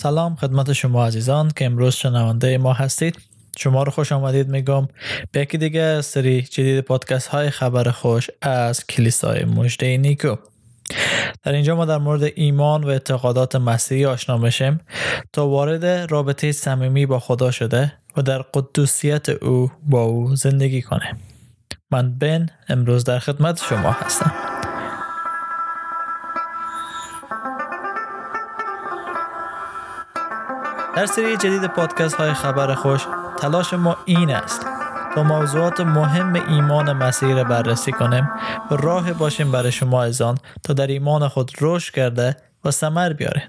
سلام خدمت شما عزیزان که امروز شنونده ما هستید. شما رو خوش آمدید میگم به یکی دیگه سری جدید پادکست های خبر خوش از کلیسای مجده نیکو. در اینجا ما در مورد ایمان و اعتقادات مسیحی آشنا میشیم. تا وارد رابطه صمیمی با خدا شده و در قدوسیت او با او زندگی کنه. من بن امروز در خدمت شما هستم. در سری جدید پادکست های خبر خوش تلاش ما این است تا موضوعات مهم ایمان مسیح را بررسی کنیم و راه باشیم برای شما ازان تا در ایمان خود رشد کرده و ثمر بیاره.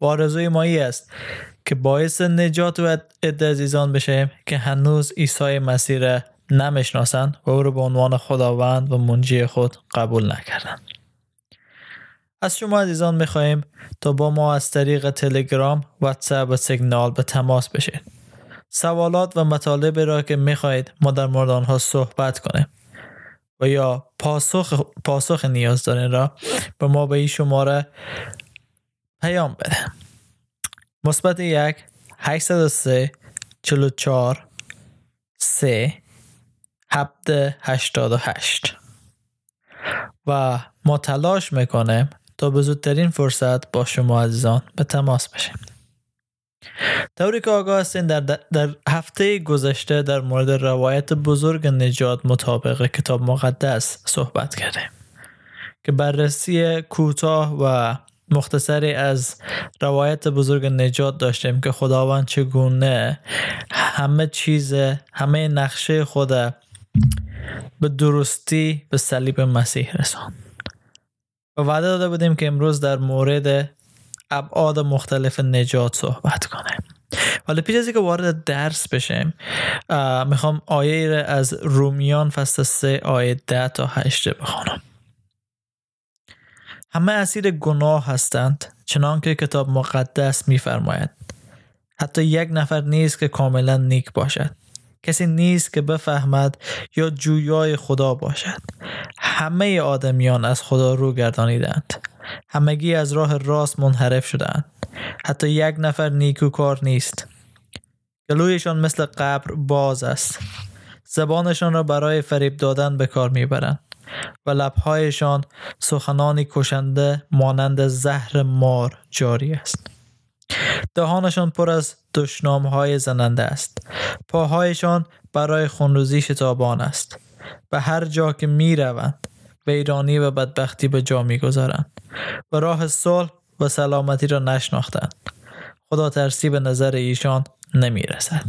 و آرزوی ما ای است که باعث نجات و عده عزیزان بشیم که هنوز عیسی مسیح را نمی‌شناسند و او را به عنوان خداوند و منجی خود قبول نکردند. از شما عزیزان می‌خواهیم تا با ما از طریق تلگرام، واتساپ و سیگنال به تماس بشید. سوالات و مطالب را که می‌خواهید ما در مورد آنها صحبت کنیم و یا پاسخ, پاسخ نیاز دارین را به ما به این شماره پیام بده. مثبت یک 803 44 3 788 و ما تلاش می‌کنیم تا به زودترین فرصت با شما عزیزان به تماس بشیم. طوری که آگاه هستین در, در هفته گذشته در مورد روایت بزرگ نجات مطابق کتاب مقدس صحبت کردیم که بررسی کوتاه و مختصری از روایت بزرگ نجات داشتیم که خداوند چگونه همه چیز همه نقشه خود به درستی به صلیب مسیح رساند. و وعده داده بودیم که امروز در مورد ابعاد مختلف نجات صحبت کنیم. ولی پیش از که وارد درس بشیم می‌خوام آیه را از رومیان فصل 3 آیه 10 تا 8 بخونم. همه اسیر گناه هستند چنانکه کتاب مقدس میفرماید حتی یک نفر نیست که کاملا نیک باشد. کسی نیست که بفهمد یا جویای خدا باشد. همه آدمیان از خدا رو گردانیدند. همگی از راه راست منحرف شدند. حتی یک نفر نیکوکار نیست. گلویشان مثل قبر باز است. زبانشان را برای فریب دادن به کار می‌برند و لبهایشان سخنانی کشنده مانند زهر مار جاری است. دهانشان پر از دشنام های زننده است. پاهایشان برای خونروزی شتابان است. و هر جا که می روند ویرانی و بدبختی به جا می گذارند و راه صلح و سلامتی را نشناختند. خدا ترسی به نظر ایشان نمی رسد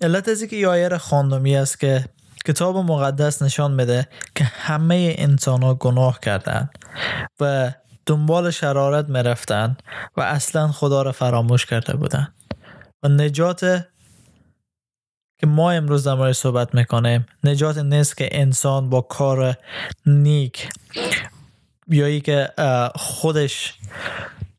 علت از که آیه را خواندمی است که کتاب مقدس نشان میده که همه انسان ها گناه کردند و دنبال شرارت می‌رفتند و اصلا خدا را فراموش کرده بودند و نجات که ما امروز در مورد صحبت می‌کنیم نجات نیست که انسان با کار نیک یا که خودش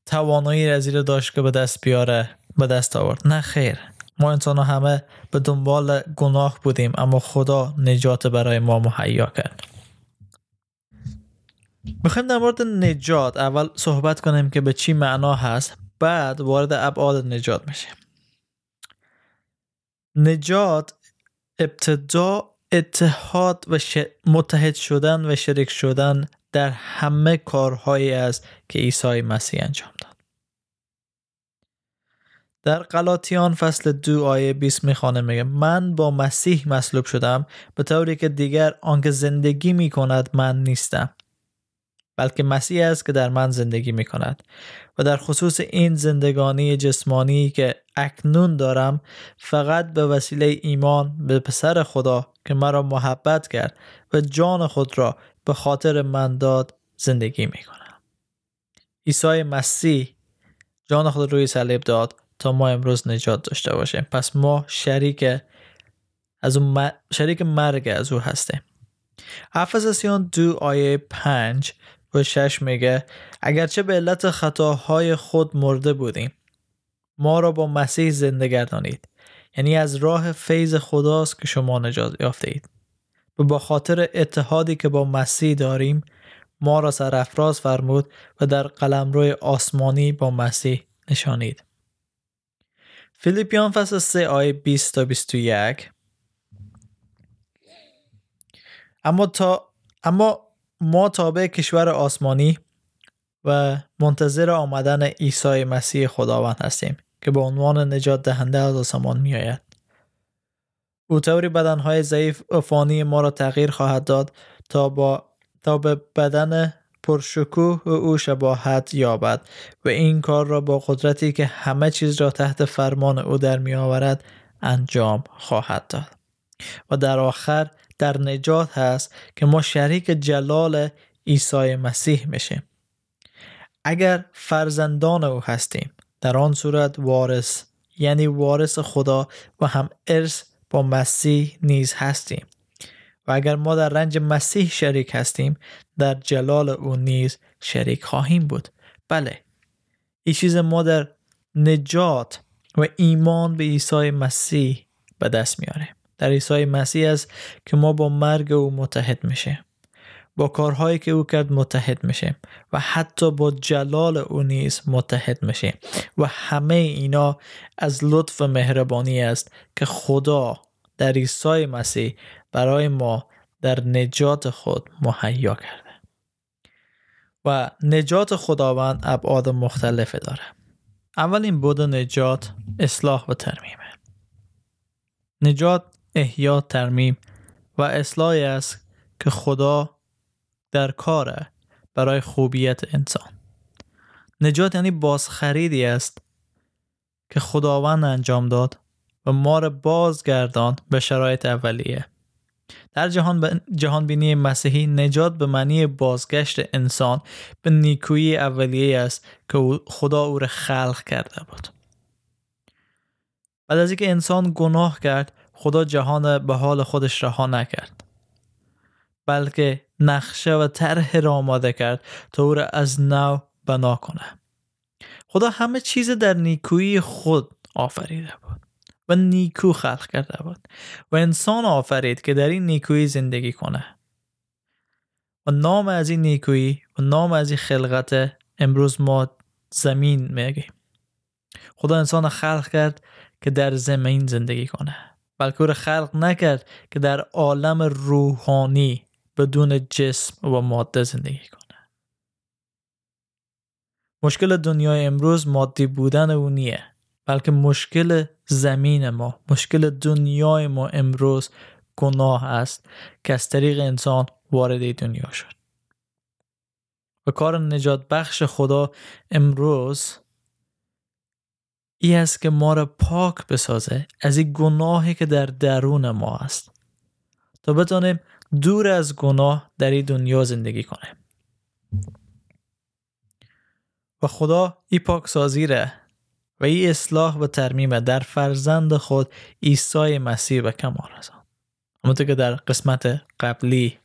توانایی از داشت که به دست بیاره به دست آورد. نه خیر. ما انسان همه به دنبال گناه بودیم اما خدا نجات برای ما مهیا کرد. می‌خوایم در مورد نجات اول صحبت کنیم که به چی معنا هست. بعد وارد ابعاد نجات میشیم. نجات ابتدا اتحاد و متحد شدن و شریک شدن در همه کارهایی است که عیسی مسیح انجام داد. در قلاتیان فصل دو آیه 20 می‌خوانه میگه من با مسیح مصلوب شدم به طوری که دیگر آنکه زندگی می‌کند من نیستم. بلکه مسیح است که در من زندگی می کند و در خصوص این زندگانی جسمانی که اکنون دارم فقط به وسیله ایمان به پسر خدا که مرا محبت کرد و جان خود را به خاطر من داد زندگی می کنم. عیسی مسیح جان خود روی صلیب داد تا ما امروز نجات داشته باشیم. پس ما شریک از اون شریک مرگ از او هستیم. افسسیان دو آیه پنج و شش میگه اگرچه به علت خطاهای خود مرده بودیم ما را با مسیح زنده گردانید. یعنی از راه فیض خداست که شما نجات یافته اید و با خاطر اتحادی که با مسیح داریم ما را سرافراز فرمود و در قلمرو آسمانی با مسیح نشانید. فیلیپیان فصل 3 آیه 20 تا 21 اما تا اما ما تابع کشور آسمانی و منتظر آمدن عیسی مسیح خداوند هستیم که به عنوان نجات دهنده از آسمان می آید. او طوری بدنهای ضعیف و فانی ما را تغییر خواهد داد تا, با تا به بدن پرشکوه او شباهت یابد و این کار را با قدرتی که همه چیز را تحت فرمان او در می آورد انجام خواهد داد و در آخر در نجات هست که ما شریک جلال عیسی مسیح میشیم. اگر فرزندان او هستیم در آن صورت وارث یعنی وارث خدا و هم ارث با مسیح نیز هستیم. و اگر ما در رنج مسیح شریک هستیم در جلال او نیز شریک خواهیم بود. بله این چیز ما در نجات و ایمان به عیسی مسیح به دست میاریم در عیسی مسیح است که ما با مرگ او متحد میشه. با کارهایی که او کرد متحد میشه و حتی با جلال او نیز متحد میشه و همه اینا از لطف و مهربانی است که خدا در عیسی مسیح برای ما در نجات خود مهیا کرده. و نجات خداوند ابعاد مختلفه داره. اولین بود نجات اصلاح و ترمیمه. نجات احیا ترمیم و اصلاحی است که خدا در کاره برای خوبیت انسان. نجات یعنی بازخریدی است که خداوند انجام داد و ما را بازگردان به شرایط اولیه. در جهان, جهان بینی مسیحی نجات به معنی بازگشت انسان به نیکویی اولیه است که خدا او را خلق کرده بود. بعد از اینکه انسان گناه کرد خدا جهان به حال خودش رها نکرد بلکه نقشه و طرح را آماده کرد تا او را از نو بنا کنه. خدا همه چیز در نیکویی خود آفریده بود و نیکو خلق کرده بود و انسان آفرید که در این نیکویی زندگی کنه. و نام از این نیکویی و نام از این خلقت امروز ما زمین میگیم. خدا انسان خلق کرد که در زمین زندگی کنه. بلکه او خلق نکرد که در عالم روحانی بدون جسم و ماده زندگی کنه. مشکل دنیای امروز مادی بودن او نیه بلکه مشکل زمین ما مشکل دنیای ما امروز گناه است که از طریق انسان وارد دنیا شد. و کار نجات بخش خدا امروز ای است که ما را پاک بسازه از این گناهی که در درون ما است. تا بتانیم دور از گناه در این دنیا زندگی کنیم. و خدا ای پاک سازی ره و ای اصلاح و ترمیم در فرزند خود عیسی مسیح به کمال رساند همونطور که در قسمت قبلی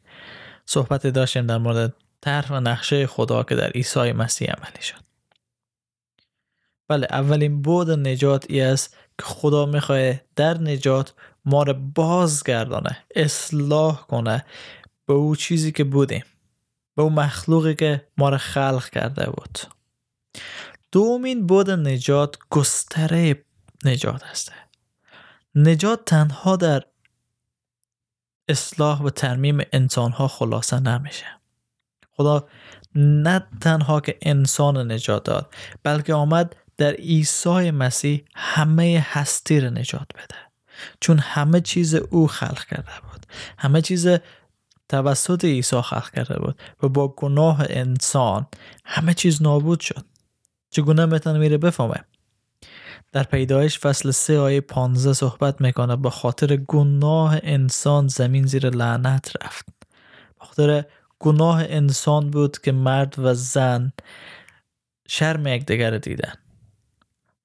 صحبت داشتیم در مورد طرح و نقشه خدا که در عیسی مسیح عملی شد. بله اولین بود نجات ای است که خدا می‌خواه در نجات ما رو بازگردانه اصلاح کنه به او چیزی که بودیم به او مخلوقی که ما رو خلق کرده بود. دومین بود نجات گستره نجات هسته نجات تنها در اصلاح و ترمیم انسان ها خلاصه نمیشه. خدا نه تنها که انسان نجات داد بلکه آمد در عیسی مسیح همه هستی رو نجات بده. چون همه چیز او خلق کرده بود. همه چیز توسط عیسی خلق کرده بود و با گناه انسان همه چیز نابود شد. چگونه می‌تونه میره بفهمه؟ در پیدایش فصل 3 آیه 15 صحبت می‌کنه به خاطر گناه انسان زمین زیر لعنت رفت. به خاطر گناه انسان بود که مرد و زن شرم یکدیگر دیدن.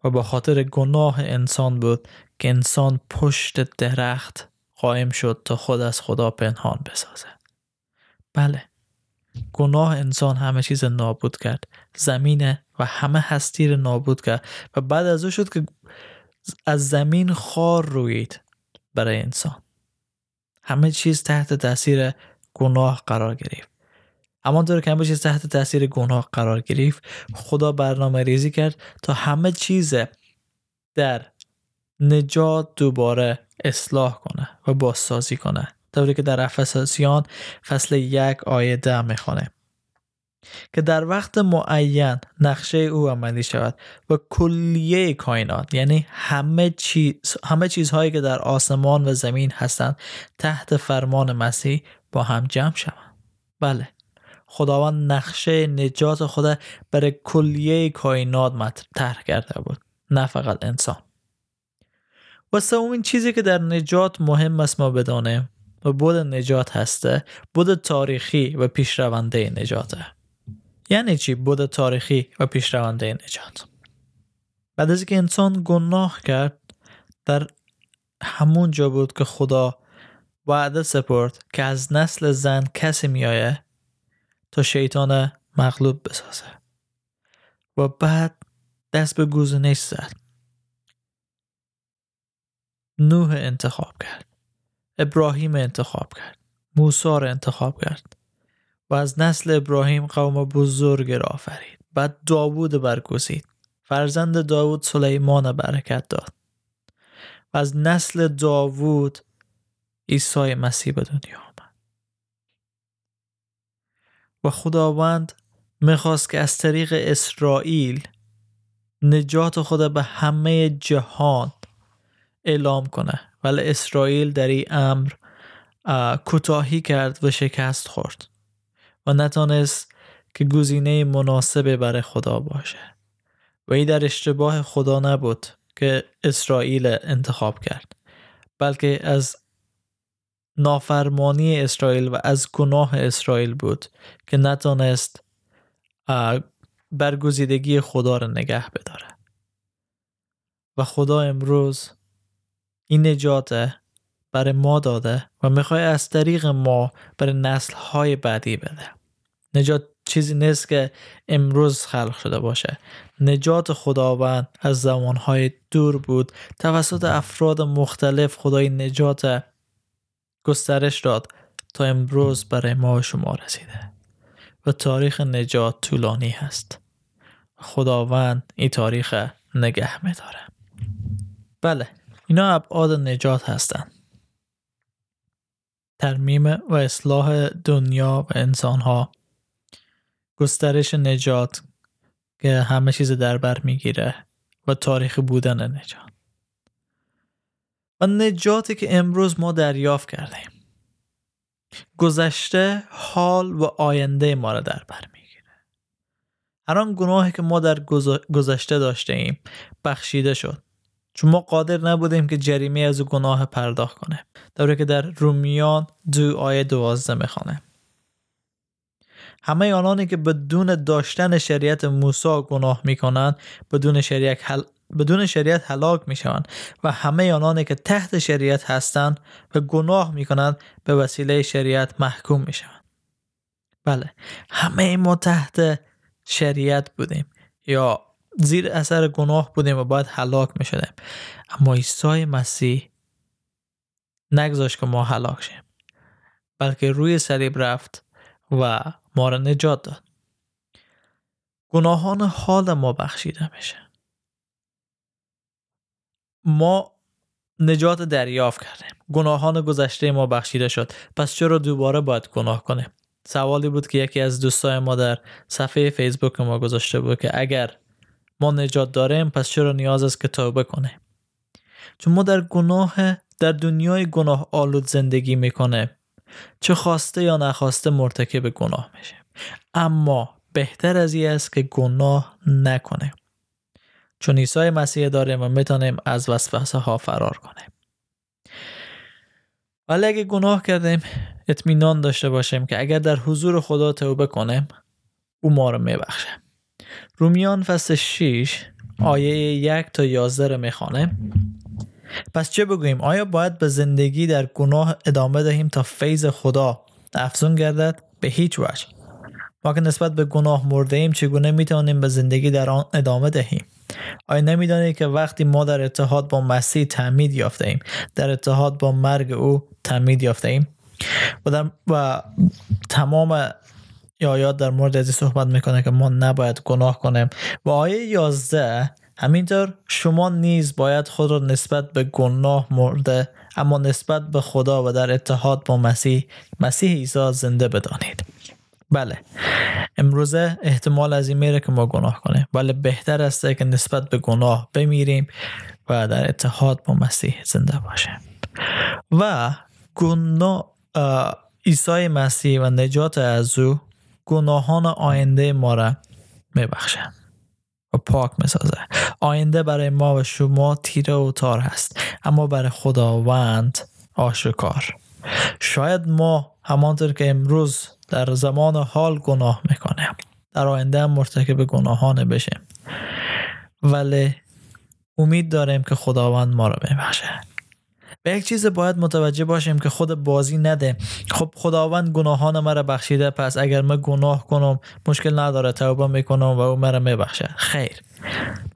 و به خاطر گناه انسان بود که انسان پشت درخت قائم شد تا خود از خدا پنهان بسازه. بله گناه انسان همه چیز نابود کرد. زمین و همه هستی رو نابود کرد و بعد از او شد که از زمین خار روید برای انسان. همه چیز تحت تاثیر گناه قرار گرفت. همانطور که همه چیز تحت تاثیر گناه قرار گرفت خدا برنامه ریزی کرد تا همه چیز در نجات دوباره اصلاح کنه و بازسازی کنه. طوری که در افساسیان فصل یک آیه ده می‌خوانه که در وقت معین نقشه او عملی شود و کلیه کائنات یعنی همه چیز همه چیزهایی که در آسمان و زمین هستند تحت فرمان مسیح با هم جمع شوند. بله. خداوند نقشه نجات خود برای کلیه کائنات مطرح کرده بود نه فقط انسان. و سومین چیزی که در نجات مهم است ما بدانیم و بود نجات هسته بود تاریخی و پیشرونده نجاته. یعنی چی بود تاریخی و پیشرونده نجات؟ بعد از اینکه انسان گناه کرد در همون جا بود که خدا وعده سپرد که از نسل زن کسی میایه تا شیطان مغلوب بسازه. و بعد دست به گوزنش زد. نوح انتخاب کرد. ابراهیم انتخاب کرد. موسی را انتخاب کرد. و از نسل ابراهیم قوم بزرگ را آفرید. بعد داوود برگزید. فرزند داوود سلیمان برکت داد. و از نسل داوود عیسی مسیح به دنیا و خداوند می‌خواست که از طریق اسرائیل نجات خود به همه جهان اعلام کنه. ولی اسرائیل در این امر کوتاهی کرد و شکست خورد و نتانست که گزینه مناسبه برای خدا باشه. و این در اشتباه خدا نبود که اسرائیل انتخاب کرد بلکه از نافرمانی اسرائیل و از گناه اسرائیل بود که نتانست برگزیدگی خدا را نگه بداره. و خدا امروز این نجات برای ما داده و می‌خوای از طریق ما برای نسل های بعدی بده. نجات چیزی نیست که امروز خلق شده باشه. نجات خداوند از زمانهای دور بود. توسط افراد مختلف خدای نجات گسترش داد تا امروز برای ما و شما رسیده و تاریخ نجات طولانی هست. خداوند این تاریخ نگه میداره. بله اینا ابعاد نجات هستند ترمیم و اصلاح دنیا و انسان ها گسترش نجات که همه چیز در بر می‌گیره و تاریخ بودن نجات. و نجاتی که امروز ما دریافت کردیم گذشته حال و آینده ما را در بر می‌گیره. هر آن گناهی که ما در گذشته داشته ایم بخشیده شد. چون ما قادر نبودیم که جریمه از گناه پرداخت کنه. دوره که در رومیان دو آیه دوازده می‌خوانه. همه آنانی که بدون داشتن شریعت موسی گناه می‌کنند بدون شریعت حل... بدون شریعت هلاک می‌شوند و همه آنانی که تحت شریعت هستند و گناه می‌کنند به وسیله شریعت محکوم می‌شوند. بله همه ما تحت شریعت بودیم یا زیر اثر گناه بودیم و باید هلاک می شدیم اما عیسی مسیح نگذاشت که ما هلاک شیم بلکه روی صلیب رفت و ما را نجات داد. گناهان حال ما بخشیده میشه. ما نجات دریافت کردیم. گناهان گذشته ما بخشیده شد. پس چرا دوباره باید گناه کنیم؟ سوالی بود که یکی از دوستای ما در صفحه فیسبوک ما گذاشته بود که اگر ما نجات داریم پس چرا نیاز است که توبه کنه چون ما در گناه در دنیای گناه آلود زندگی می‌کنه چه خواسته یا نخواسته مرتکب گناه میشه اما بهتر از این است که گناه نکنه چون عیسی مسیح داریم و می‌تونیم از وسوسه ها فرار کنیم. ولی اگه گناه کردیم اطمینان داشته باشیم که اگر در حضور خدا توبه کنیم او ما رو میبخشه. رومیان فصل 6 آیه یک تا 11 رو می‌خوانه پس چه بگوییم؟ آیا باید به زندگی در گناه ادامه دهیم تا فیض خدا افزون گردد؟ به هیچ وجه. ما که نسبت به گناه مرده ایم چگونه می‌توانیم به زندگی در آن ادامه دهیم؟ آیا نمی‌دانید که وقتی ما در اتحاد با مسیح تعمید یافته ایم در اتحاد با مرگ او تعمید یافته ایم و, در و تمام یا آیات در مورد از صحبت می‌کنه که ما نباید گناه کنیم. و آیه 11 همینطور شما نیز باید خود را نسبت به گناه مرده اما نسبت به خدا و در اتحاد با مسیح مسیح عیسی زنده بدانید. بله. امروزه احتمال از این میره که ما گناه کنیم. ولی بهتر است که نسبت به گناه بمیریم و در اتحاد با مسیح زنده باشیم. و گناه عیسی مسیح و نجات از او گناهان آینده ما را میبخشه و پاک می‌سازه. آینده برای ما و شما تیره و تار هست اما برای خداوند آشکار. شاید ما همانطور که امروز در زمان حال گناه می‌کنیم در آینده هم مرتکب گناهان بشیم. ولی امید داریم که خداوند ما را ببخشه. به یک چیز باید متوجه باشیم که خود بازی نده. خب خداوند گناهان مرا بخشیده پس اگر من گناه کنم مشکل نداره توبه می‌کنم و او مرا میبخشه. خیر.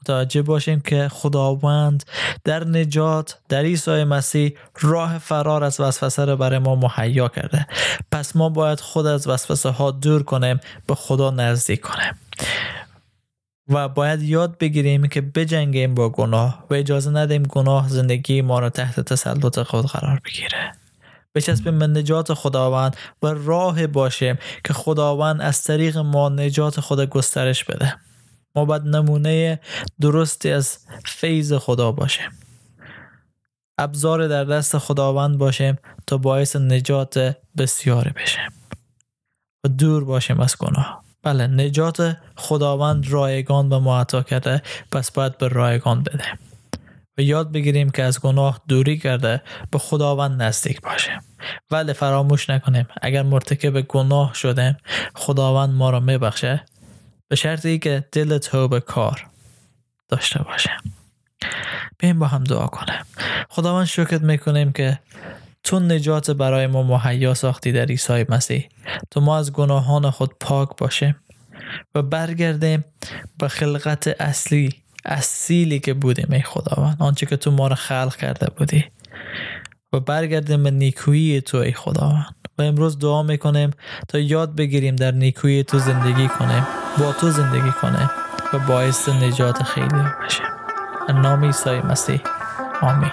متوجه باشیم که خداوند در نجات در عیسی مسیح راه فرار از وسوسه را برای ما مهیا کرده. پس ما باید خود از وسوسه ها دور کنیم به خدا نزدیک کنیم. و باید یاد بگیریم که بجنگیم با گناه و اجازه ندیم گناه زندگی ما را تحت تسلط خود قرار بگیره. بچسبیم به نجات خداوند و راه باشیم که خداوند از طریق ما نجات خود گسترش بده. ما باید نمونه درستی از فیض خدا باشیم ابزار در دست خداوند باشیم تا باعث نجات بسیاری بشیم و دور باشیم از گناه. بله نجات خداوند رایگان به ما عطا کرده پس باید به رایگان بده. و یاد بگیریم که از گناه دوری کرده به خداوند نزدیک باشیم ولی فراموش نکنیم اگر مرتکب گناه شدیم خداوند ما را میبخشه. به شرطی که دل توبه کار داشته باشه. بیایم با هم دعا کنیم خداوند شکر می‌کنیم که تو نجات برای ما مهیا ساختی در عیسی مسیح. تو ما از گناهان خود پاک باشیم و برگردیم به خلقت اصلی اصیلی که بودیم ای خداوند. آنچه که تو ما را خلق کرده بودی. و برگردیم به نیکویی تو ای خداوند. و امروز دعا می‌کنیم تا یاد بگیریم در نیکویی تو زندگی کنیم. با تو زندگی کنیم و باعث نجات خیلی باشیم نام عیسی مسیح. آمین.